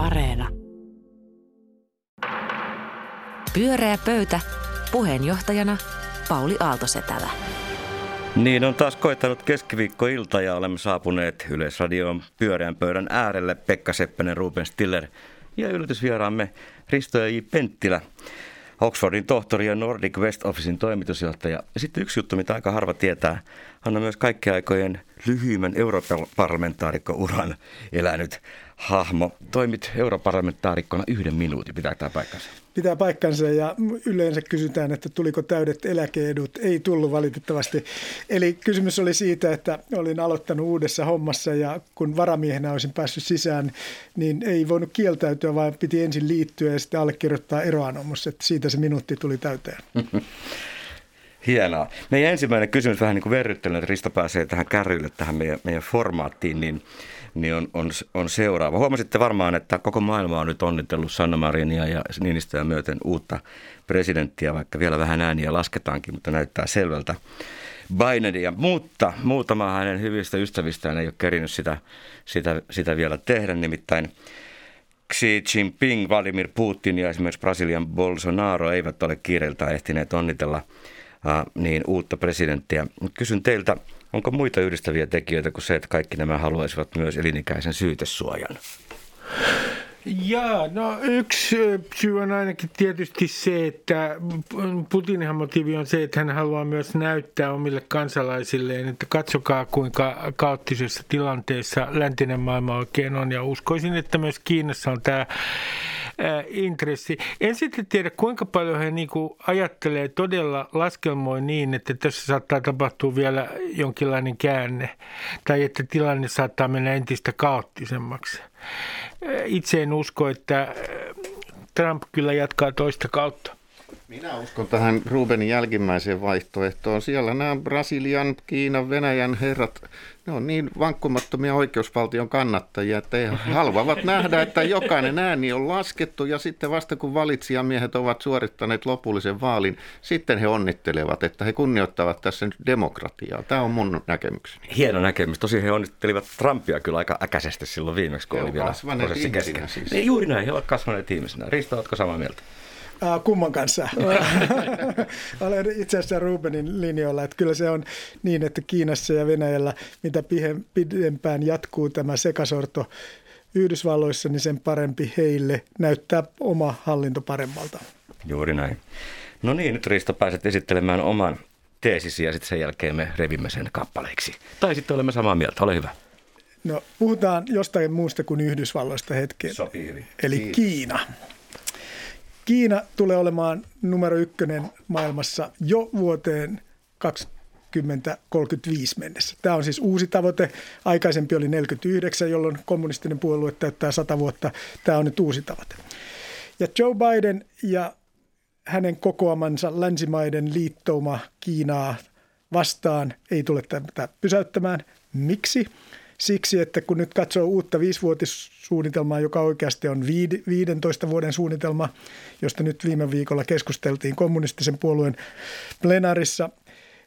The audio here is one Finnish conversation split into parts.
Areena. Pyöreä pöytä. Puheenjohtajana Pauli Aaltosetälä. Niin on taas koittanut keskiviikkoilta ja olemme saapuneet Yleisradioon pyöreän pöydän äärelle Pekka Seppänen, Ruben Stiller ja yllätysvieraamme Risto J. Penttilä. Oxfordin tohtori ja Nordic West Officein toimitusjohtaja. Ja sitten yksi juttu, mitä aika harva tietää, hän on myös kaikkiaikojen lyhyimmän europarlamentaarikko-uran elänyt hahmo. Toimit europarlamentaarikkona yhden minuutin, pitää tämä paikkansa? Pitää paikkansa ja yleensä kysytään, että tuliko täydet eläkeedut. Ei tullut valitettavasti. Eli kysymys oli siitä, että olin aloittanut uudessa hommassa ja kun varamiehenä olisin päässyt sisään, niin ei voinut kieltäytyä, vaan piti ensin liittyä ja sitten allekirjoittaa eroanomus. Että siitä se minuutti tuli täyteen. Hienoa. Meidän ensimmäinen kysymys vähän niin kuin verryttelyyn, että Risto pääsee tähän kärryille, tähän meidän, meidän formaattiin, niin, niin on, on, on, seuraava. Huomasitte varmaan, että koko maailma on nyt onnitellut Sanna Marinia ja Niinistöä myöten uutta presidenttiä, vaikka vielä vähän ääniä lasketaankin, mutta näyttää selvältä. Bidenia, mutta muutama hänen hyvistä ystävistään ei ole kerinyt sitä, sitä, sitä vielä tehdä, nimittäin Xi Jinping, Vladimir Putin ja esimerkiksi Brasilian Bolsonaro eivät ole kiireiltään ehtineet onnitella – niin uutta presidenttiä. Kysyn teiltä, onko muita yhdistäviä tekijöitä kuin se, että kaikki nämä haluaisivat myös elinikäisen syytesuojan? Jaa, no yksi syy on ainakin tietysti se, että Putinin motiivi on se, että hän haluaa myös näyttää omille kansalaisilleen, että katsokaa kuinka kaoottisessa tilanteessa läntinen maailma oikein on. Ja uskoisin, että myös Kiinassa on tämä intressi. En sitten tiedä, kuinka paljon he niin kuin ajattelee todella laskelmoin niin, että tässä saattaa tapahtua vielä jonkinlainen käänne tai että tilanne saattaa mennä entistä kaoottisemmaksi. Itse en usko, että Trump kyllä jatkaa toista kautta. Minä uskon tähän Rubenin jälkimmäiseen vaihtoehtoon. Siellä nämä Brasilian, Kiinan, Venäjän herrat, ne on niin vankkumattomia oikeusvaltion kannattajia, että he haluavat nähdä, että jokainen ääni on laskettu ja sitten vasta kun valitsijamiehet ovat suorittaneet lopullisen vaalin, sitten he onnittelevat, että he kunnioittavat tässä nyt demokratiaa. Tämä on mun näkemykseni. Hieno näkemys. Tosi he onnittelivat Trumpia kyllä aika äkäisesti silloin viimeksi, kun he oli vielä prosessi kesken. Siis. Niin, juuri näin, he ovat kasvaneet ihmisenä. Risto, oletko samaa mieltä? Äh, kumman kanssa. Olen itse asiassa Rubenin linjoilla, että kyllä se on niin, että Kiinassa ja Venäjällä mitä pidempään jatkuu tämä sekasorto Yhdysvalloissa, niin sen parempi heille näyttää oma hallinto paremmalta. Juuri näin. No niin, nyt Risto pääset esittelemään oman teesisi ja sitten sen jälkeen me revimme sen kappaleiksi. Tai sitten olemme samaa mieltä, ole hyvä. No puhutaan jostain muusta kuin Yhdysvalloista hetken. Sopii hyvin. Eli Kiina. Kiina. Kiina tulee olemaan numero ykkönen maailmassa jo vuoteen 2035 mennessä. Tämä on siis uusi tavoite. Aikaisempi oli 49, jolloin kommunistinen puolue täyttää 100 vuotta. Tämä on nyt uusi tavoite. Ja Joe Biden ja hänen kokoamansa länsimaiden liittouma Kiinaa vastaan ei tule tätä pysäyttämään. Miksi? Siksi, että kun nyt katsoo uutta viisivuotissuunnitelmaa, joka oikeasti on 15 vuoden suunnitelma, josta nyt viime viikolla keskusteltiin kommunistisen puolueen plenarissa,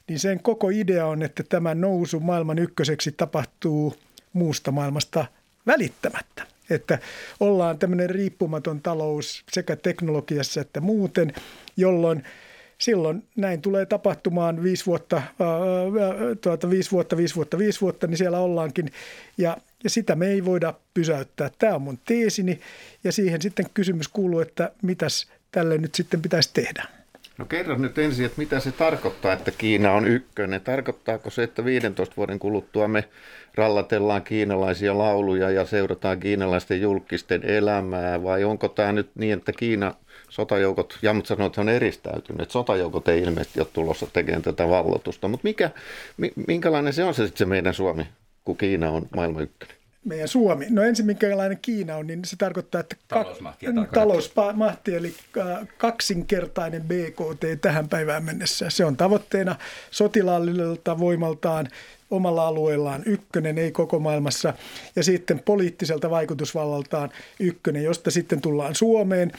niin sen koko idea on, että tämä nousu maailman ykköseksi tapahtuu muusta maailmasta välittämättä. Että ollaan tämmöinen riippumaton talous sekä teknologiassa että muuten, jolloin – silloin näin tulee tapahtumaan viisi vuotta, tuota, viisi vuotta, viisi vuotta, viisi vuotta, niin siellä ollaankin. Ja, ja sitä me ei voida pysäyttää. Tämä on mun teesini ja siihen sitten kysymys kuuluu, että mitäs tälle nyt sitten pitäisi tehdä. No kerro nyt ensin, että mitä se tarkoittaa, että Kiina on ykkönen. Tarkoittaako se, että 15 vuoden kuluttua me rallatellaan kiinalaisia lauluja ja seurataan kiinalaisten julkisten elämää vai onko tämä nyt niin, että Kiina sotajoukot, Jamut sanoi, että on eristäytynyt, sotajoukot ei ilmeisesti ole tulossa tekemään tätä vallotusta, mutta mikä, minkälainen se on se sitten se meidän Suomi, kun Kiina on maailman ykkönen? meidän Suomi. No ensin minkälainen Kiina on, niin se tarkoittaa, että talousmahti, ka- talousmahti eli kaksinkertainen BKT tähän päivään mennessä. Se on tavoitteena sotilaalliselta voimaltaan omalla alueellaan ykkönen, ei koko maailmassa, ja sitten poliittiselta vaikutusvallaltaan ykkönen, josta sitten tullaan Suomeen,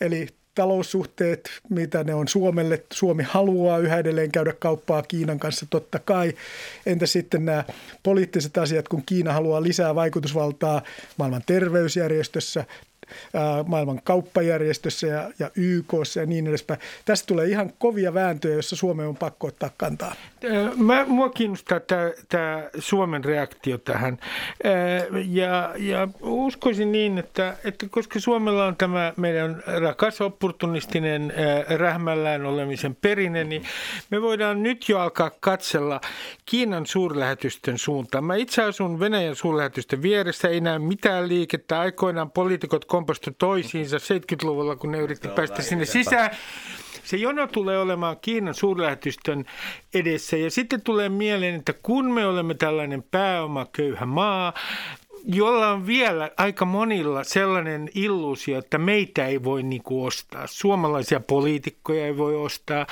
eli taloussuhteet, mitä ne on Suomelle. Suomi haluaa yhä edelleen käydä kauppaa Kiinan kanssa totta kai. Entä sitten nämä poliittiset asiat, kun Kiina haluaa lisää vaikutusvaltaa maailman terveysjärjestössä, maailman kauppajärjestössä ja, ja YKssa ja niin edespäin. Tästä tulee ihan kovia vääntöjä, joissa Suomeen on pakko ottaa kantaa. Mä, mua kiinnostaa tämä Suomen reaktio tähän. Ja, ja uskoisin niin, että, että koska Suomella on tämä meidän rakas opportunistinen rähmällään olemisen perinne, niin me voidaan nyt jo alkaa katsella Kiinan suurlähetystön suuntaan. Mä itse asun Venäjän suurlähetystön vieressä, ei näe mitään liikettä. Aikoinaan poliitikot kompostu toisiinsa 70-luvulla, kun ne yritti päästä sinne sisään. Se jono tulee olemaan Kiinan suurlähetystön edessä ja sitten tulee mieleen, että kun me olemme tällainen pääomaköyhä maa, jolla on vielä aika monilla sellainen illuusio, että meitä ei voi niinku ostaa. Suomalaisia poliitikkoja ei voi ostaa.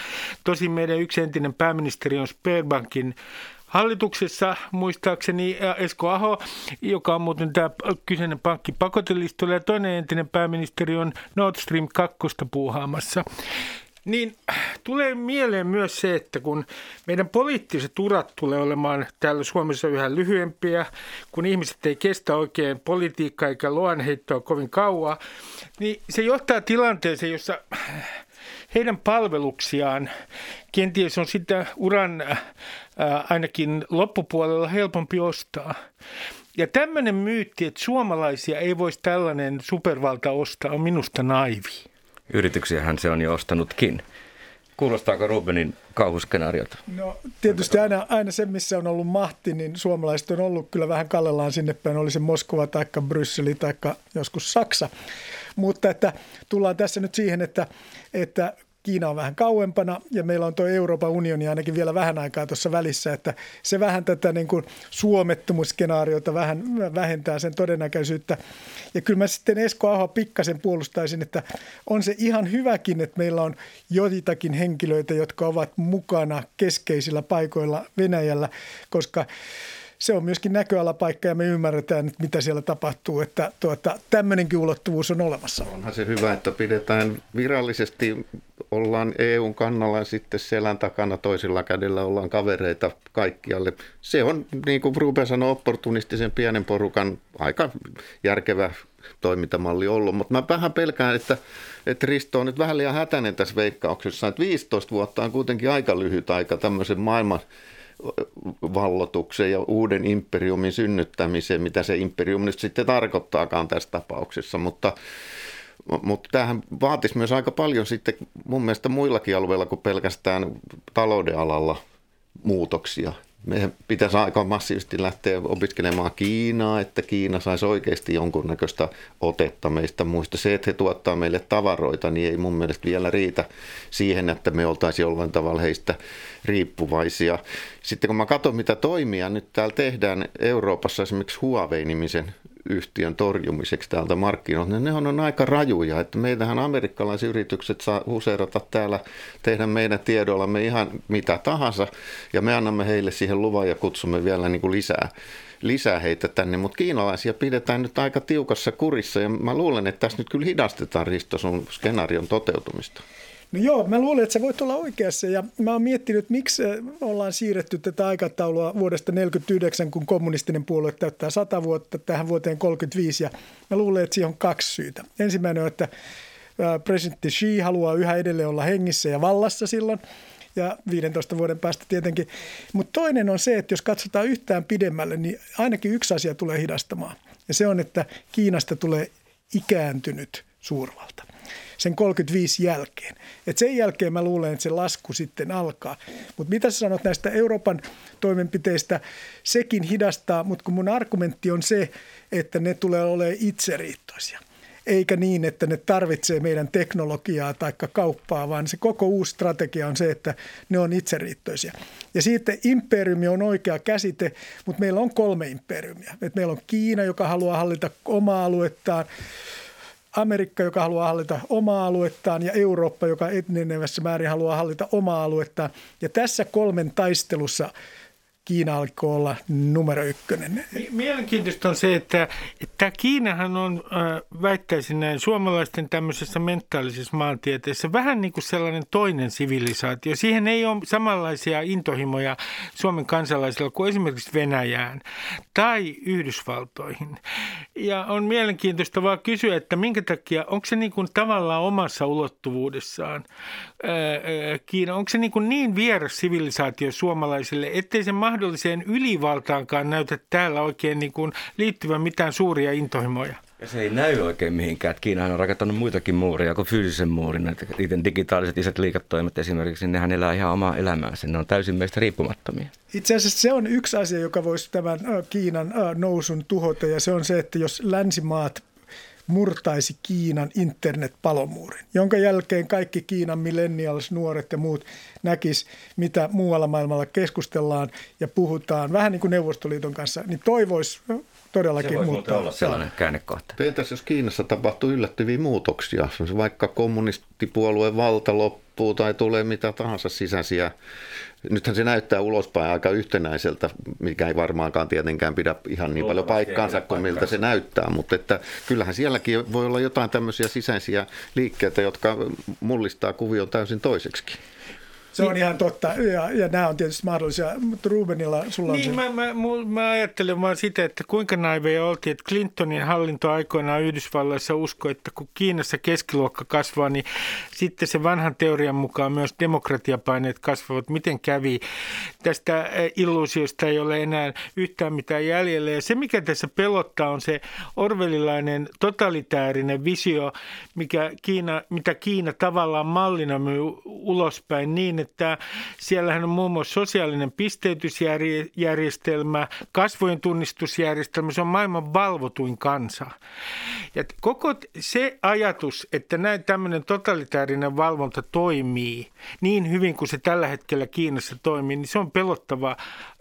Tosin meidän yksi entinen pääministeri on Sperbankin hallituksessa muistaakseni Esko Aho, joka on muuten tämä kyseinen pankki pakotelistolla ja toinen entinen pääministeri on Nord Stream 2 puuhaamassa. Niin tulee mieleen myös se, että kun meidän poliittiset urat tulee olemaan täällä Suomessa yhä lyhyempiä, kun ihmiset ei kestä oikein politiikkaa eikä luonheittoa kovin kauan, niin se johtaa tilanteeseen, jossa heidän palveluksiaan kenties on sitä uran ää, ainakin loppupuolella helpompi ostaa. Ja tämmöinen myytti, että suomalaisia ei voisi tällainen supervalta ostaa, on minusta naivi. Yrityksiähän se on jo ostanutkin. Kuulostaako Rubenin kauhuskenaariota? No tietysti aina, aina se, missä on ollut mahti, niin suomalaiset on ollut kyllä vähän kallellaan sinne päin, oli se Moskova tai Brysseli tai joskus Saksa. Mutta että tullaan tässä nyt siihen, että, että Kiina on vähän kauempana ja meillä on tuo Euroopan unioni ainakin vielä vähän aikaa tuossa välissä, että se vähän tätä niin kuin suomettomuusskenaariota vähän vähentää sen todennäköisyyttä. Ja kyllä mä sitten Esko Aho pikkasen puolustaisin, että on se ihan hyväkin, että meillä on joitakin henkilöitä, jotka ovat mukana keskeisillä paikoilla Venäjällä, koska se on myöskin näköalapaikka ja me ymmärretään, että mitä siellä tapahtuu, että tuota, tämmöinenkin ulottuvuus on olemassa. Onhan se hyvä, että pidetään virallisesti, ollaan EUn kannalla ja sitten selän takana toisella kädellä ollaan kavereita kaikkialle. Se on, niin kuin Ruben sanoi, opportunistisen pienen porukan aika järkevä toimintamalli ollut, mutta mä vähän pelkään, että, että Risto on nyt vähän liian hätäinen tässä veikkauksessa, että 15 vuotta on kuitenkin aika lyhyt aika tämmöisen maailman vallotukseen ja uuden imperiumin synnyttämiseen, mitä se imperium nyt sitten tarkoittaakaan tässä tapauksessa, mutta mutta tämähän vaatisi myös aika paljon sitten mun mielestä muillakin alueilla kuin pelkästään talouden alalla muutoksia meidän pitäisi aika massiivisesti lähteä opiskelemaan Kiinaa, että Kiina saisi oikeasti jonkunnäköistä otetta meistä muista. Se, että he tuottaa meille tavaroita, niin ei mun mielestä vielä riitä siihen, että me oltaisiin jollain tavalla heistä riippuvaisia. Sitten kun mä katson, mitä toimia nyt täällä tehdään Euroopassa, esimerkiksi Huawei-nimisen yhtiön torjumiseksi täältä markkinoilta, niin ne on aika rajuja. Että meillähän amerikkalaisyritykset saa huseerata täällä, tehdä meidän tiedollamme ihan mitä tahansa, ja me annamme heille siihen luvan ja kutsumme vielä niin kuin lisää lisää heitä tänne, mutta kiinalaisia pidetään nyt aika tiukassa kurissa ja mä luulen, että tässä nyt kyllä hidastetaan Risto sun skenaarion toteutumista. No joo, mä luulen, että sä voit olla oikeassa ja mä oon miettinyt, miksi äh, ollaan siirretty tätä aikataulua vuodesta 1949, kun kommunistinen puolue täyttää 100 vuotta tähän vuoteen 35 ja mä luulen, että siihen on kaksi syytä. Ensimmäinen on, että äh, presidentti Xi haluaa yhä edelleen olla hengissä ja vallassa silloin ja 15 vuoden päästä tietenkin. Mutta toinen on se, että jos katsotaan yhtään pidemmälle, niin ainakin yksi asia tulee hidastamaan. Ja se on, että Kiinasta tulee ikääntynyt suurvalta sen 35 jälkeen. Et sen jälkeen mä luulen, että se lasku sitten alkaa. Mutta mitä sä sanot näistä Euroopan toimenpiteistä, sekin hidastaa, mutta kun mun argumentti on se, että ne tulee olemaan itseriittoisia eikä niin, että ne tarvitsee meidän teknologiaa tai kauppaa, vaan se koko uusi strategia on se, että ne on itseriittoisia. Ja siitä imperiumi on oikea käsite, mutta meillä on kolme imperiumia. Et meillä on Kiina, joka haluaa hallita omaa aluettaan, Amerikka, joka haluaa hallita omaa aluettaan ja Eurooppa, joka etenevässä määrin haluaa hallita omaa aluettaan. Ja tässä kolmen taistelussa Kiina alkoi olla numero ykkönen. Mielenkiintoista on se, että, että Kiinahan on, väittäisin näin, suomalaisten tämmöisessä mentaalisessa maantieteessä vähän niin kuin sellainen toinen sivilisaatio. Siihen ei ole samanlaisia intohimoja Suomen kansalaisilla kuin esimerkiksi Venäjään tai Yhdysvaltoihin. Ja on mielenkiintoista vaan kysyä, että minkä takia, onko se niin kuin tavallaan omassa ulottuvuudessaan Kiina, onko se niin, kuin niin vieras sivilisaatio suomalaisille, ettei se mahdolliseen ylivaltaankaan näytä täällä oikein niin kuin liittyvän mitään suuria intohimoja? Ja se ei näy oikein mihinkään. Että Kiinahan on rakentanut muitakin muuria kuin fyysisen muurin. Että niiden digitaaliset isät liiketoimet esimerkiksi, niin nehän elää ihan omaa elämäänsä. Ne on täysin meistä riippumattomia. Itse asiassa se on yksi asia, joka voisi tämän Kiinan nousun tuhota ja se on se, että jos länsimaat murtaisi Kiinan internetpalomuurin, jonka jälkeen kaikki Kiinan millennials, nuoret ja muut näkis, mitä muualla maailmalla keskustellaan ja puhutaan, vähän niin kuin Neuvostoliiton kanssa, niin toivoisi todellakin se muuttaa. olla sellainen käännekohta. Entäs jos Kiinassa tapahtuu yllättäviä muutoksia, vaikka kommunistipuolueen valta loppuu tai tulee mitä tahansa sisäisiä nythän se näyttää ulospäin aika yhtenäiseltä, mikä ei varmaankaan tietenkään pidä ihan niin paljon paikkaansa kuin miltä se näyttää, mutta että kyllähän sielläkin voi olla jotain tämmöisiä sisäisiä liikkeitä, jotka mullistaa kuvion täysin toiseksi. Se on ihan totta, ja, ja nämä on tietysti mahdollisia, mutta Rubenilla sulla niin, on se... Mä, mä, mä ajattelen vaan sitä, että kuinka naiveja oltiin, että Clintonin hallinto aikoinaan Yhdysvalloissa uskoi, että kun Kiinassa keskiluokka kasvaa, niin sitten se vanhan teorian mukaan myös demokratiapaineet kasvavat. Miten kävi? Tästä illuusiosta ei ole enää yhtään mitään jäljellä. Ja se, mikä tässä pelottaa, on se orvelilainen totalitäärinen visio, mikä Kiina, mitä Kiina tavallaan mallina myy ulospäin niin, että siellähän on muun muassa sosiaalinen pisteytysjärjestelmä, kasvojen tunnistusjärjestelmä, se on maailman valvotuin kansa. Ja koko se ajatus, että näin tämmöinen totalitaarinen valvonta toimii niin hyvin kuin se tällä hetkellä Kiinassa toimii, niin se on pelottava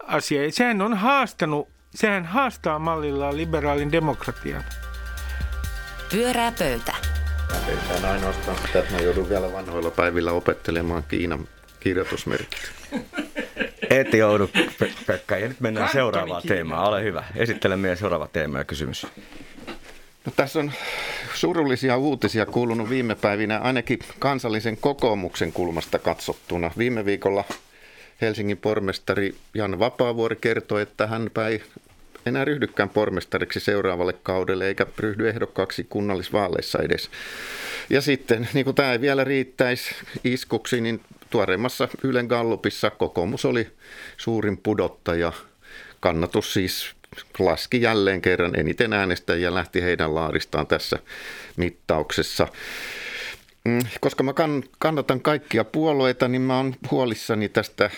asia. Ja sehän on haastanut, sehän haastaa mallillaan liberaalin demokratian. Pyörää pöytä. Mä ainoastaan sitä, että mä joudun vielä vanhoilla päivillä opettelemaan Kiinan kirjoitusmerkit. Et joudu, Pekka. Ja nyt mennään Kantoni seuraavaan kiinni. teemaan. Ole hyvä. Esittele meidän seuraava teema ja kysymys. No, tässä on surullisia uutisia kuulunut viime päivinä, ainakin kansallisen kokoomuksen kulmasta katsottuna. Viime viikolla Helsingin pormestari Jan Vapaavuori kertoi, että hän ei enää ryhdykään pormestariksi seuraavalle kaudelle eikä ryhdy ehdokkaaksi kunnallisvaaleissa edes. Ja sitten, niin kuin tämä ei vielä riittäisi iskuksi, niin tuoreimmassa Ylen Gallupissa kokoomus oli suurin pudottaja. Kannatus siis laski jälleen kerran eniten äänestäjiä lähti heidän laaristaan tässä mittauksessa. Mm, koska mä kannatan kaikkia puolueita, niin mä oon huolissani tästä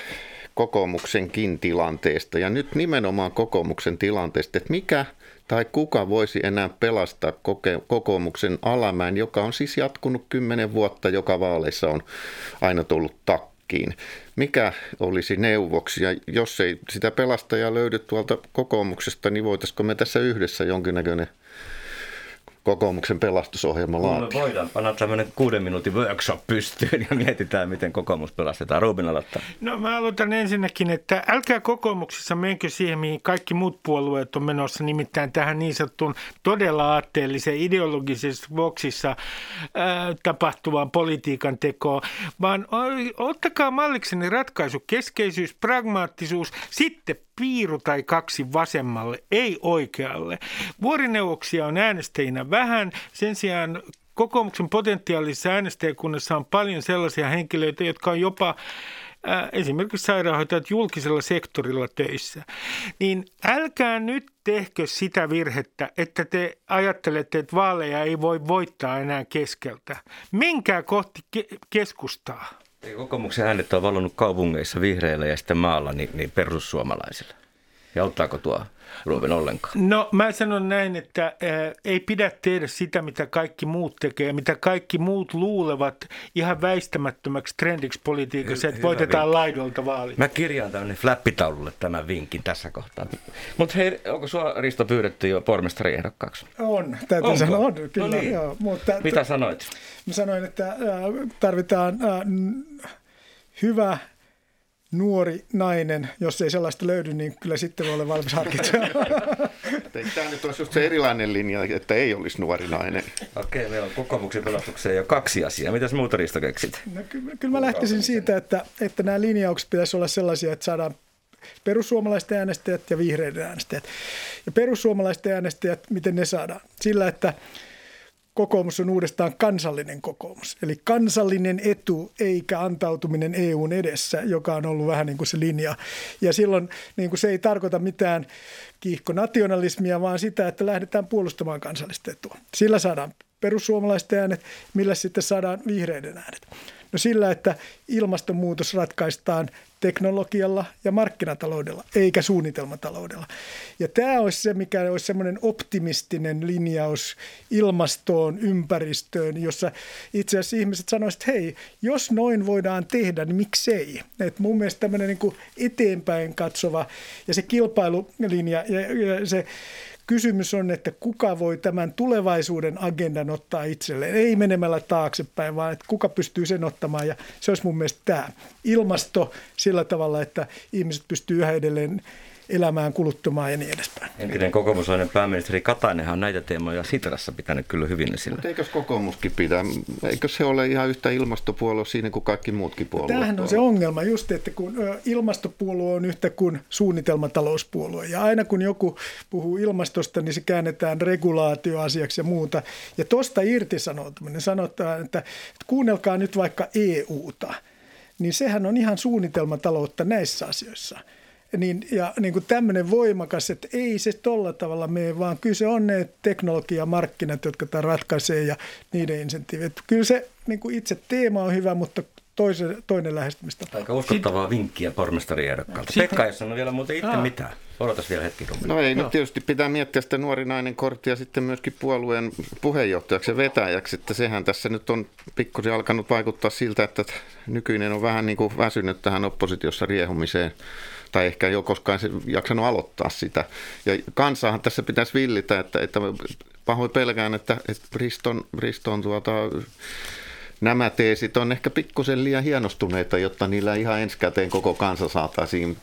kokoomuksenkin tilanteesta. Ja nyt nimenomaan kokoomuksen tilanteesta, että mikä tai kuka voisi enää pelastaa kokoomuksen alamäen, joka on siis jatkunut kymmenen vuotta, joka vaaleissa on aina tullut takkiin. Mikä olisi neuvoksi ja jos ei sitä pelastajaa löydy tuolta kokoomuksesta, niin voitaisiko me tässä yhdessä jonkinnäköinen kokoomuksen pelastusohjelma laatia. Me voidaan panna tämmöinen kuuden minuutin workshop pystyyn ja mietitään, miten kokoomus pelastetaan. Ruben aloittaa. No mä aloitan ensinnäkin, että älkää kokoomuksessa menkö siihen, mihin kaikki muut puolueet on menossa, nimittäin tähän niin sanottuun todella aatteelliseen ideologisessa boksissa ää, tapahtuvaan politiikan tekoon, vaan ottakaa mallikseni ratkaisu, keskeisyys, pragmaattisuus, sitten piiru tai kaksi vasemmalle, ei oikealle. Vuorineuvoksia on äänestäjinä vähän, sen sijaan kokoomuksen potentiaalisessa äänestäjäkunnassa on paljon sellaisia henkilöitä, jotka on jopa äh, esimerkiksi sairaanhoitajat julkisella sektorilla töissä, niin älkää nyt tehkö sitä virhettä, että te ajattelette, että vaaleja ei voi voittaa enää keskeltä. Menkää kohti ke- keskustaa. Kokoomuksen äänet on valunut kaupungeissa vihreillä ja sitten maalla niin, niin perussuomalaisilla. Ja auttaako tuo Ruben ollenkaan? No mä sanon näin, että ää, ei pidä tehdä sitä, mitä kaikki muut tekee, mitä kaikki muut luulevat ihan väistämättömäksi trendiksi politiikassa, että voitetaan vinkki. laidolta vaalit. Mä kirjaan tänne flappitaululle tämän vinkin tässä kohtaa. Mutta hei, onko sua Risto pyydetty jo pormestariehdokkaaksi? On, täytyy Onko? sanoa, on kyllä. No niin. joo, mutta, Mitä sanoit? Mä sanoin, että tarvitaan äh, hyvä nuori nainen, jos ei sellaista löydy, niin kyllä sitten voi olla valmis harkitsemaan. Tämä nyt olisi just se erilainen linja, että ei olisi nuori nainen. Okei, meillä on kokoomuksen pelastukseen jo kaksi asiaa. Mitäs muuta Risto keksit? No, kyllä, kyllä mä lähtisin siitä, että, että nämä linjaukset pitäisi olla sellaisia, että saadaan perussuomalaisten äänestäjät ja vihreiden äänestäjät. Ja perussuomalaisten äänestäjät, miten ne saadaan? Sillä, että kokoomus on uudestaan kansallinen kokoomus. Eli kansallinen etu eikä antautuminen EUn edessä, joka on ollut vähän niin kuin se linja. Ja silloin niin kuin se ei tarkoita mitään kiihkonationalismia, vaan sitä, että lähdetään puolustamaan kansallista etua. Sillä saadaan perussuomalaisten äänet, millä sitten saadaan vihreiden äänet. No sillä, että ilmastonmuutos ratkaistaan teknologialla ja markkinataloudella, eikä suunnitelmataloudella. Ja tämä olisi se, mikä olisi semmoinen optimistinen linjaus ilmastoon, ympäristöön, jossa itse asiassa ihmiset sanoisivat, että hei, jos noin voidaan tehdä, niin miksei? Et mun mielestä tämmöinen niin eteenpäin katsova ja se kilpailulinja ja, ja se Kysymys on, että kuka voi tämän tulevaisuuden agendan ottaa itselleen. Ei menemällä taaksepäin, vaan että kuka pystyy sen ottamaan. Ja se olisi mun mielestä tämä ilmasto sillä tavalla, että ihmiset pystyy yhä edelleen elämään, kuluttumaan ja niin edespäin. Entinen kokoomuslainen pääministeri Katainenhan on näitä teemoja Sitrassa pitänyt kyllä hyvin esillä. Mutta eikös kokoomuskin pidä? Eikö se ole ihan yhtä ilmastopuolue siinä kuin kaikki muutkin puolueet? Tämähän on se ongelma just, että kun ilmastopuolue on yhtä kuin suunnitelmatalouspuolue. Ja aina kun joku puhuu ilmastosta, niin se käännetään regulaatioasiaksi ja muuta. Ja tuosta irtisanoutuminen sanotaan, että, että kuunnelkaa nyt vaikka EUta. Niin sehän on ihan suunnitelmataloutta näissä asioissa – niin, ja niin kuin tämmöinen voimakas, että ei se tolla tavalla mene, vaan kyllä se on ne teknologiamarkkinat, jotka tämä ratkaisee ja niiden insentiivit. Kyllä se niin kuin itse teema on hyvä, mutta toisen, toinen lähestymistä. Aika uskottavaa vinkkiä pormestariehdokkaalta. Pekka ei sano vielä muuten itse Aa. mitään. Odotas vielä hetki. Rummin. No ei, no tietysti pitää miettiä sitä nuori nainen korttia sitten myöskin puolueen puheenjohtajaksi ja vetäjäksi, että sehän tässä nyt on pikkusen alkanut vaikuttaa siltä, että nykyinen on vähän niin kuin väsynyt tähän oppositiossa riehumiseen tai ehkä ei ole koskaan se jaksanut aloittaa sitä. Ja kansaahan tässä pitäisi villitä, että, että pahoin pelkään, että, että Riston, Riston tuota, nämä teesit on ehkä pikkusen liian hienostuneita, jotta niillä ihan ensikäteen koko kansa saataisiin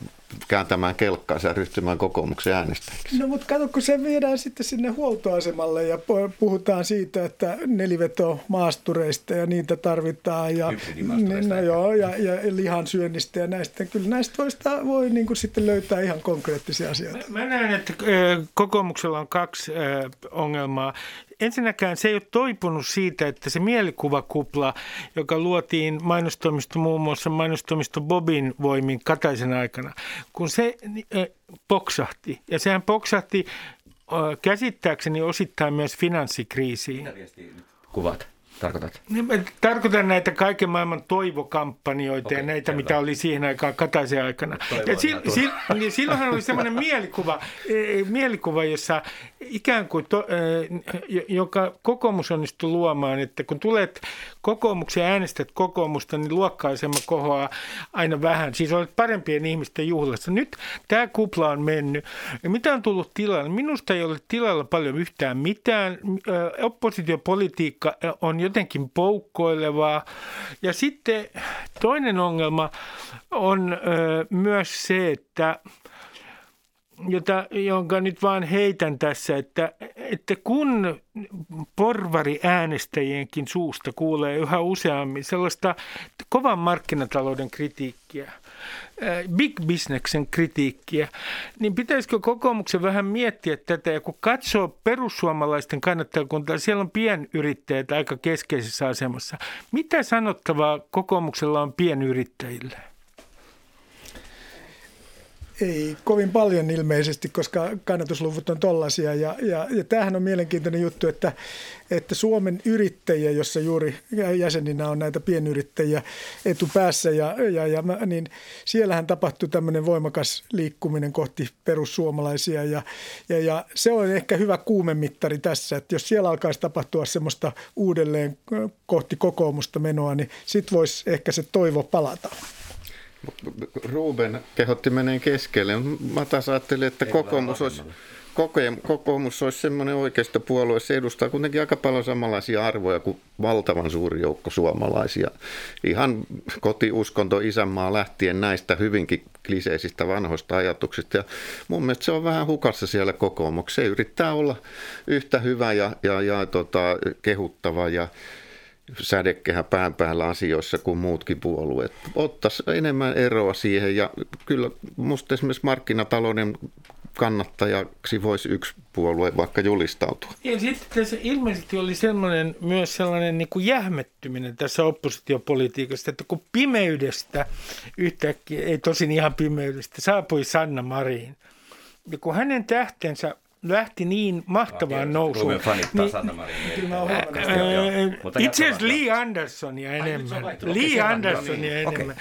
kääntämään kelkkaansa ja ryhtymään kokoomuksen äänestäjiksi. No mutta kato, kun se viedään sitten sinne huoltoasemalle ja puhutaan siitä, että neliveto maastureista ja niitä tarvitaan ja, no joo, ja, ja lihan syönnistä ja näistä. Kyllä näistä voista voi niin kuin sitten löytää ihan konkreettisia asioita. Mä, mä näen, että kokoomuksella on kaksi ongelmaa ensinnäkään se ei ole toipunut siitä, että se mielikuvakupla, joka luotiin mainostoimisto muun muassa mainostoimisto Bobin voimin Kataisen aikana, kun se poksahti, ja sehän poksahti käsittääkseni osittain myös finanssikriisiin. Mitä kuvat? Tarkoitat? Niin, tarkoitan näitä kaiken maailman toivokampanjoita okay, ja näitä, mitä oli siihen aikaan Kataisen aikana. ja sil, sil, niin silloinhan oli semmoinen mielikuva, e, mielikuva, jossa ikään kuin, to, e, joka kokoomus onnistui luomaan, että kun tulet kokoomuksen ja äänestät kokoomusta, niin luokkaisema kohoaa aina vähän. Siis olet parempien ihmisten juhlassa. Nyt tämä kupla on mennyt. Ja mitä on tullut tilalle? Minusta ei ole tilalla paljon yhtään mitään. Oppositiopolitiikka on jotenkin poukkoilevaa. Ja sitten toinen ongelma on myös se, että jota, jonka nyt vaan heitän tässä, että, että kun porvari äänestäjienkin suusta kuulee yhä useammin sellaista kovan markkinatalouden kritiikkiä, big businessen kritiikkiä, niin pitäisikö kokoomuksen vähän miettiä tätä, ja kun katsoo perussuomalaisten kannattajakuntaa, siellä on pienyrittäjät aika keskeisessä asemassa. Mitä sanottavaa kokoomuksella on pienyrittäjille? Ei kovin paljon ilmeisesti, koska kannatusluvut on tollaisia. Ja, ja, ja tämähän on mielenkiintoinen juttu, että, että Suomen yrittäjiä, jossa juuri jäseninä on näitä pienyrittäjiä etupäässä, ja, ja, ja, niin siellähän tapahtuu tämmöinen voimakas liikkuminen kohti perussuomalaisia. Ja, ja, ja se on ehkä hyvä kuumemittari tässä, että jos siellä alkaisi tapahtua semmoista uudelleen kohti kokoomusta menoa, niin sitten voisi ehkä se toivo palata. Ruben kehotti meneen keskelle. Mä taas ajattelin, että kokoomus olisi, kokoomus olisi semmoinen oikeistopuolue, se edustaa kuitenkin aika paljon samanlaisia arvoja kuin valtavan suuri joukko suomalaisia. Ihan kotiuskonto isänmaa lähtien näistä hyvinkin kliseisistä vanhoista ajatuksista. Ja mun mielestä se on vähän hukassa siellä kokoomuksessa. Se yrittää olla yhtä hyvä ja, ja, ja tota, kehuttava ja sädekehä pään päällä asioissa kuin muutkin puolueet. Ottaisi enemmän eroa siihen ja kyllä musta esimerkiksi markkinatalouden kannattajaksi voisi yksi puolue vaikka julistautua. Ja sitten tässä ilmeisesti oli sellainen, myös sellainen niin kuin jähmettyminen tässä oppositiopolitiikasta, että kun pimeydestä yhtäkkiä, ei tosin ihan pimeydestä, saapui Sanna Marin. Ja kun hänen tähtensä lähti niin mahtavaan nousuun. Niin, itse asiassa Lee Andersonia enemmän. Lee Andersonia enemmän.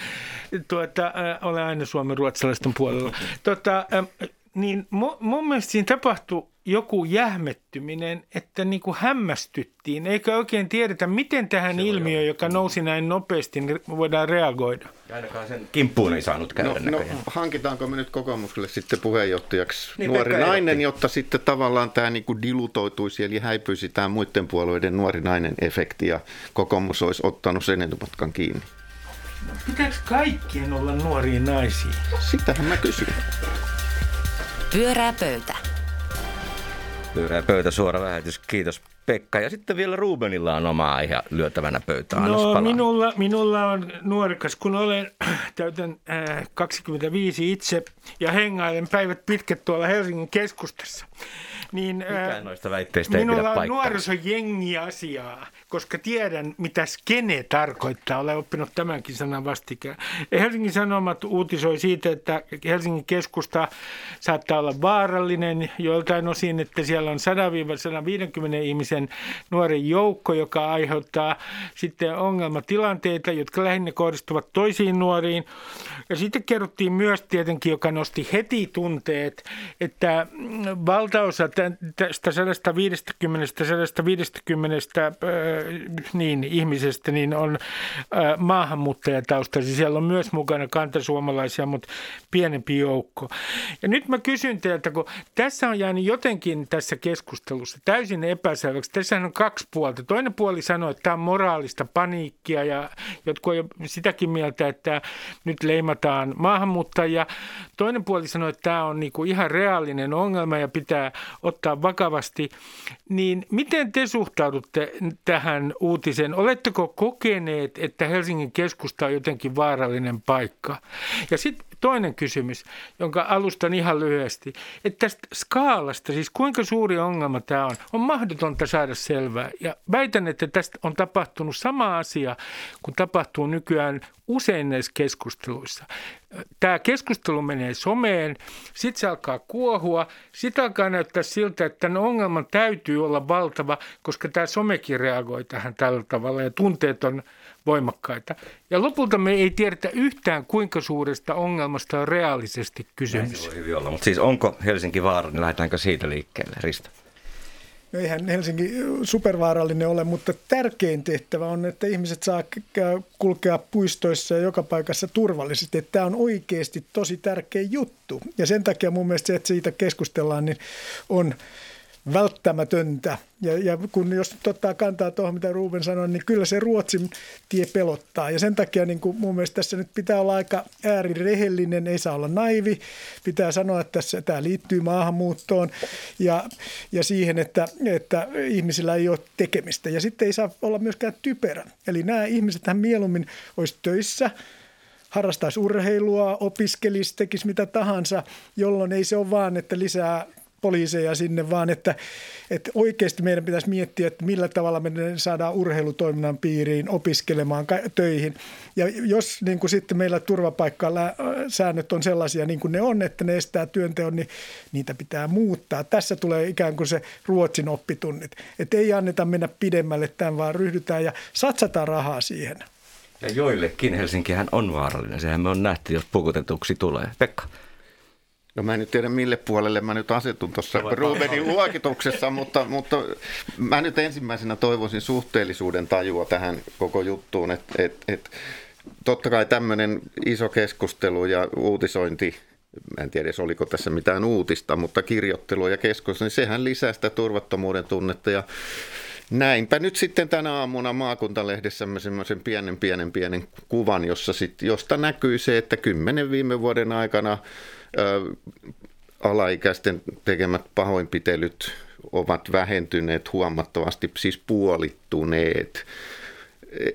Tuota, olen aina Suomen ruotsalaisten puolella. Tuota, niin mun mielestä siinä tapahtui joku jähmettyminen, että niin kuin hämmästyttiin, eikä oikein tiedetä, miten tähän ilmiöön, joka nousi näin nopeasti, niin voidaan reagoida. Ja ainakaan sen kimppuun ei saanut käydä no, no, hankitaanko me nyt kokoomukselle sitten puheenjohtajaksi niin, nuori Pekka nainen, ehdotti. jotta sitten tavallaan tämä niin kuin dilutoituisi, eli häipyisi tämä muiden puolueiden nuori nainen efekti, ja kokoomus olisi ottanut sen etumatkan kiinni. Pitääkö kaikkien olla nuoria naisia? Sitähän mä kysyn. Pyörää pöytä. Pyörää pöytä, suora lähetys. Kiitos Pekka. Ja sitten vielä Rubenilla on oma aihe lyötävänä pöytään. No minulla, minulla on nuorikas, kun olen täytän äh, 25 itse ja hengailen päivät pitkät tuolla Helsingin keskustassa. Niin, Mikään äh, noista väitteistä ei Minulla on nuorisojengi-asiaa, koska tiedän, mitä skene tarkoittaa. Olen oppinut tämänkin sanan vastikään. Helsingin Sanomat uutisoi siitä, että Helsingin keskusta saattaa olla vaarallinen joiltain osin, että siellä on 100-150 ihmisen nuoren joukko, joka aiheuttaa sitten ongelmatilanteita, jotka lähinnä kohdistuvat toisiin nuoriin. Ja sitten kerrottiin myös tietenkin, joka nosti heti tunteet, että valtaosa tästä 150, 150 äh, niin, ihmisestä niin on äh, maahanmuuttajataustaisia. Siellä on myös mukana kantasuomalaisia, mutta pienempi joukko. Ja nyt mä kysyn teiltä, kun tässä on jäänyt jotenkin tässä keskustelussa täysin epäselväksi. Tässä on kaksi puolta. Toinen puoli sanoo, että tämä on moraalista paniikkia ja jotkut on sitäkin mieltä, että nyt leimataan maahanmuuttajia. Toinen puoli sanoo, että tämä on niinku ihan reaalinen ongelma ja pitää ottaa vakavasti, niin miten te suhtaudutte tähän uutiseen? Oletteko kokeneet, että Helsingin keskusta on jotenkin vaarallinen paikka? Ja sitten toinen kysymys, jonka alustan ihan lyhyesti, että tästä skaalasta, siis kuinka suuri ongelma tämä on, on mahdotonta saada selvää. Ja väitän, että tästä on tapahtunut sama asia, kun tapahtuu nykyään usein näissä keskusteluissa. Tämä keskustelu menee someen, sitten se alkaa kuohua, sitten alkaa näyttää siltä, että tämän ongelman täytyy olla valtava, koska tämä somekin reagoi tähän tällä tavalla ja tunteet on voimakkaita. Ja lopulta me ei tiedetä yhtään, kuinka suuresta ongelmasta on reaalisesti kysymys. Näin se voi hyvin olla, mutta siis onko Helsinki vaara, niin lähdetäänkö siitä liikkeelle, Risto? No eihän Helsinki supervaarallinen ole, mutta tärkein tehtävä on, että ihmiset saa kulkea puistoissa ja joka paikassa turvallisesti. Että tämä on oikeasti tosi tärkeä juttu. Ja sen takia mun mielestä se, että siitä keskustellaan, niin on välttämätöntä. Ja, ja kun jos ottaa kantaa tuohon, mitä Ruben sanoi, niin kyllä se Ruotsin tie pelottaa. Ja sen takia niin kuin mun mielestä tässä nyt pitää olla aika äärirehellinen, ei saa olla naivi. Pitää sanoa, että tässä, tämä liittyy maahanmuuttoon ja, ja siihen, että, että ihmisillä ei ole tekemistä. Ja sitten ei saa olla myöskään typerä. Eli nämä ihmiset mieluummin olisi töissä – harrastaisi urheilua, opiskelisi, tekisi mitä tahansa, jolloin ei se ole vaan, että lisää poliiseja sinne, vaan että, että oikeasti meidän pitäisi miettiä, että millä tavalla me saadaan urheilutoiminnan piiriin opiskelemaan töihin. Ja jos niin kuin sitten meillä turvapaikkasäännöt on sellaisia niin kuin ne on, että ne estää työnteon, niin niitä pitää muuttaa. Tässä tulee ikään kuin se Ruotsin oppitunnit. Että ei anneta mennä pidemmälle tämän, vaan ryhdytään ja satsataan rahaa siihen. Ja joillekin Helsinkihän on vaarallinen. Sehän me on nähty, jos pukutetuksi tulee. Pekka. No mä en nyt tiedä mille puolelle mä nyt asetun tuossa Rubenin luokituksessa, mutta, mutta mä nyt ensimmäisenä toivoisin suhteellisuuden tajua tähän koko juttuun, että et, et, totta kai tämmöinen iso keskustelu ja uutisointi mä en tiedä oliko tässä mitään uutista, mutta kirjoittelua ja keskustelua, niin sehän lisää sitä turvattomuuden tunnetta ja Näinpä nyt sitten tänä aamuna maakuntalehdessämme semmoisen pienen, pienen, pienen kuvan, jossa sit, josta näkyy se, että kymmenen viime vuoden aikana alaikäisten tekemät pahoinpitelyt ovat vähentyneet huomattavasti, siis puolittuneet. E,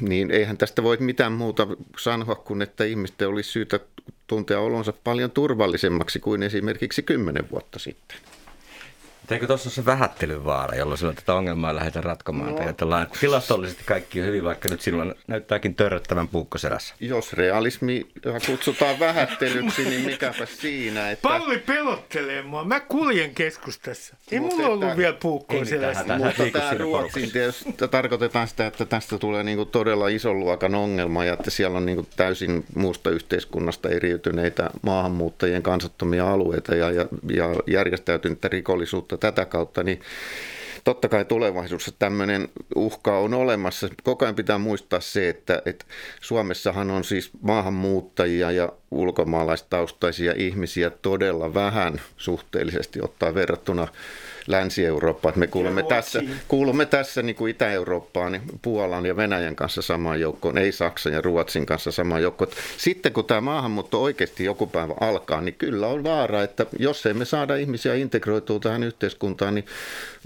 niin eihän tästä voi mitään muuta sanoa kuin, että ihmisten olisi syytä tuntea olonsa paljon turvallisemmaksi kuin esimerkiksi kymmenen vuotta sitten. Eikö tuossa se vähättelyn vaara, jolloin silloin tätä ongelmaa lähdetään ratkomaan? No. Ajatellaan, että tilastollisesti kaikki on hyvin, vaikka nyt sinulla näyttääkin törröttävän puukkoselässä. Jos realismi kutsutaan vähättelyksi, niin mikäpä siinä. Että... Pauli pelottelee mua. Mä kuljen keskustassa. Ei Mutta mulla ollut vielä puukkoa selässä. Mutta tämä Ruotsin tietysti tarkoitetaan sitä, että tästä tulee niinku todella ison luokan ongelma ja että siellä on niinku täysin muusta yhteiskunnasta eriytyneitä maahanmuuttajien kansattomia alueita ja, ja, ja järjestäytynyttä rikollisuutta kautta, tätä kautta, niin totta kai tulevaisuudessa tämmöinen uhka on olemassa. Koko ajan pitää muistaa se, että, että Suomessahan on siis maahanmuuttajia ja ulkomaalaistaustaisia ihmisiä todella vähän suhteellisesti ottaa verrattuna Länsi-Eurooppaan. Me kuulumme tässä, kuulumme tässä niin kuin Itä-Eurooppaan, niin Puolan ja Venäjän kanssa samaan joukkoon, ei Saksan ja Ruotsin kanssa samaan joukkoon. Sitten kun tämä maahanmuutto oikeasti joku päivä alkaa, niin kyllä on vaara, että jos emme saada ihmisiä integroitua tähän yhteiskuntaan, niin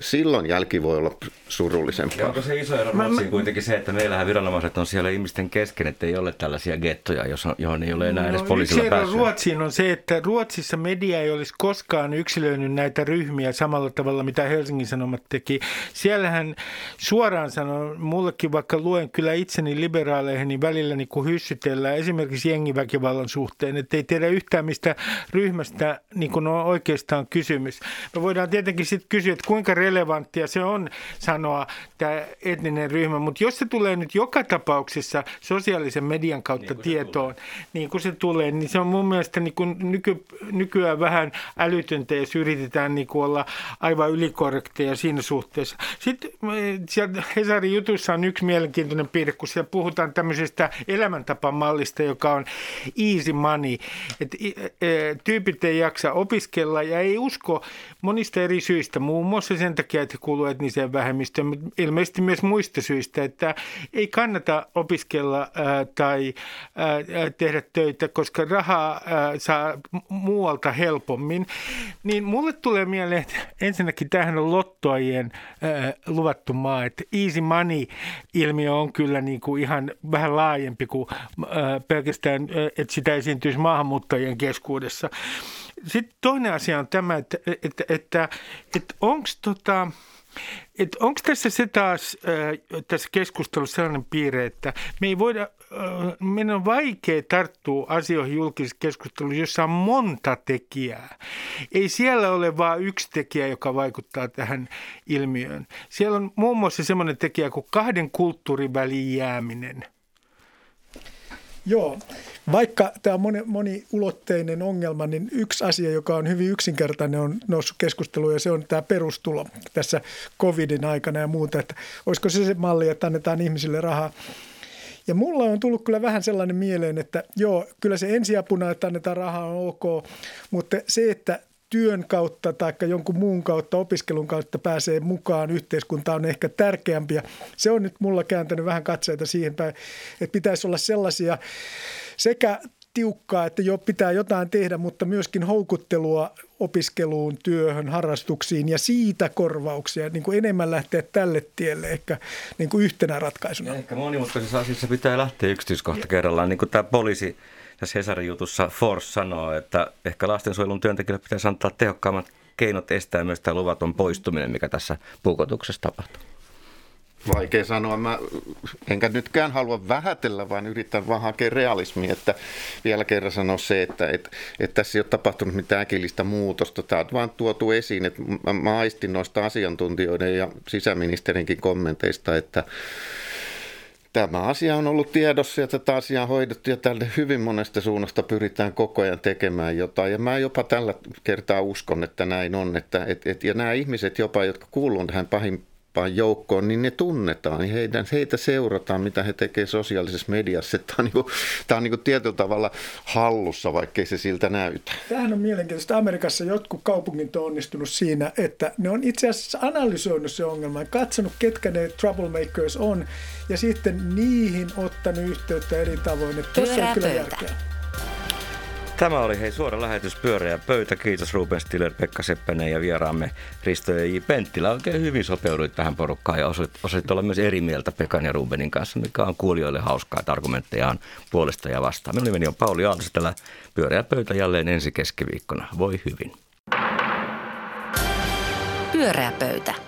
silloin jälki voi olla surullisempaa. Ja onko se iso ero Ruotsiin kuitenkin se, että meillähän viranomaiset on siellä ihmisten kesken, että ei ole tällaisia gettoja, johon ei ole enää no, edes poliisilla päässyt? Ruotsiin on se, että Ruotsissa media ei olisi koskaan yksilöinyt näitä ryhmiä samalla tavalla tavalla, mitä Helsingin Sanomat teki. Siellähän suoraan sanon, mullekin vaikka luen kyllä itseni liberaaleihin, niin välillä niin kuin hyssytellään esimerkiksi jengiväkivallan suhteen, että ei tiedä yhtään mistä ryhmästä niin kuin on oikeastaan kysymys. Me voidaan tietenkin sitten kysyä, että kuinka relevanttia se on sanoa tämä etninen ryhmä, mutta jos se tulee nyt joka tapauksessa sosiaalisen median kautta niin tietoon, tulee. niin kuin se tulee, niin se on mun mielestä niin kuin nyky, nykyään vähän älytöntä, jos yritetään niin kuin olla aivan aivan ylikorrekteja siinä suhteessa. Sitten siellä Hesarin jutussa on yksi mielenkiintoinen piirre, kun siellä puhutaan tämmöisestä elämäntapamallista, joka on easy money. Et, e, tyypit ei jaksa opiskella ja ei usko monista eri syistä, muun muassa sen takia, että kuuluu etniseen vähemmistöön, mutta ilmeisesti myös muista syistä, että ei kannata opiskella ää, tai ää, tehdä töitä, koska rahaa ää, saa muualta helpommin. Niin mulle tulee mieleen, että ensin ensinnäkin tämähän on lottoajien äh, luvattu maa, että easy money-ilmiö on kyllä niin kuin ihan vähän laajempi kuin äh, pelkästään, äh, että sitä esiintyisi maahanmuuttajien keskuudessa. Sitten toinen asia on tämä, että, että, että, että, että onko tota, onko tässä se taas äh, tässä keskustelussa sellainen piirre, että me ei voida, äh, meidän on vaikea tarttua asioihin julkisessa keskustelussa, jossa on monta tekijää. Ei siellä ole vain yksi tekijä, joka vaikuttaa tähän ilmiöön. Siellä on muun muassa sellainen tekijä kuin kahden kulttuurin väliin jääminen – Joo, vaikka tämä on moni, moniulotteinen ongelma, niin yksi asia, joka on hyvin yksinkertainen, on noussut keskusteluun ja se on tämä perustulo tässä covidin aikana ja muuta, että olisiko se se malli, että annetaan ihmisille rahaa. Ja mulla on tullut kyllä vähän sellainen mieleen, että joo, kyllä se ensiapuna, että annetaan rahaa on ok, mutta se, että työn kautta tai jonkun muun kautta, opiskelun kautta pääsee mukaan yhteiskuntaan on ehkä tärkeämpi. Ja se on nyt mulla kääntänyt vähän katseita siihen päin, että pitäisi olla sellaisia sekä tiukkaa, että jo pitää jotain tehdä, mutta myöskin houkuttelua opiskeluun, työhön, harrastuksiin ja siitä korvauksia, niin kuin enemmän lähteä tälle tielle ehkä niin kuin yhtenä ratkaisuna. Ja ehkä monimutkaisessa asiassa pitää lähteä yksityiskohta kerrallaan, niin kuin tämä poliisi tässä Hesarin jutussa Force sanoo, että ehkä lastensuojelun työntekijöille pitäisi antaa tehokkaammat keinot estää myös tämä luvaton poistuminen, mikä tässä puukotuksessa tapahtuu. Vaikea sanoa. Mä enkä nytkään halua vähätellä, vaan yritän vaan hakea realismia. Että vielä kerran sanoa se, että, että, että tässä ei ole tapahtunut mitään äkillistä muutosta. Tämä on vaan tuotu esiin. Että mä, mä aistin noista asiantuntijoiden ja sisäministerinkin kommenteista, että Tämä asia on ollut tiedossa ja tätä asiaa on hoidettu ja tälle hyvin monesta suunnasta pyritään koko ajan tekemään jotain. Ja mä jopa tällä kertaa uskon, että näin on. Että, et, et, ja nämä ihmiset jopa, jotka kuuluvat tähän pahin, joukkoon, niin ne tunnetaan. Niin heidän, heitä seurataan, mitä he tekevät sosiaalisessa mediassa. Tämä on, niin kuin, tämä on niin kuin tietyllä tavalla hallussa, vaikkei se siltä näytä. Tämähän on mielenkiintoista. Amerikassa jotkut kaupungit on onnistunut siinä, että ne on itse asiassa analysoinut se ongelma ja katsonut, ketkä ne troublemakers on, ja sitten niihin ottanut yhteyttä eri tavoin. Että Pyörää ei kyllä pöytä. Tämä oli hei suora lähetys Pyöreä pöytä. Kiitos Ruben Stiller, Pekka Seppänen ja vieraamme Risto ja J. Penttilä. Oikein hyvin sopeuduit tähän porukkaan ja osit, osit olla myös eri mieltä Pekan ja Rubenin kanssa, mikä on kuulijoille hauskaa, että argumentteja on puolesta ja vastaan. Minun nimeni on Pauli Aaltosi, tällä Pyöreä pöytä jälleen ensi keskiviikkona. Voi hyvin. Pyöreä pöytä.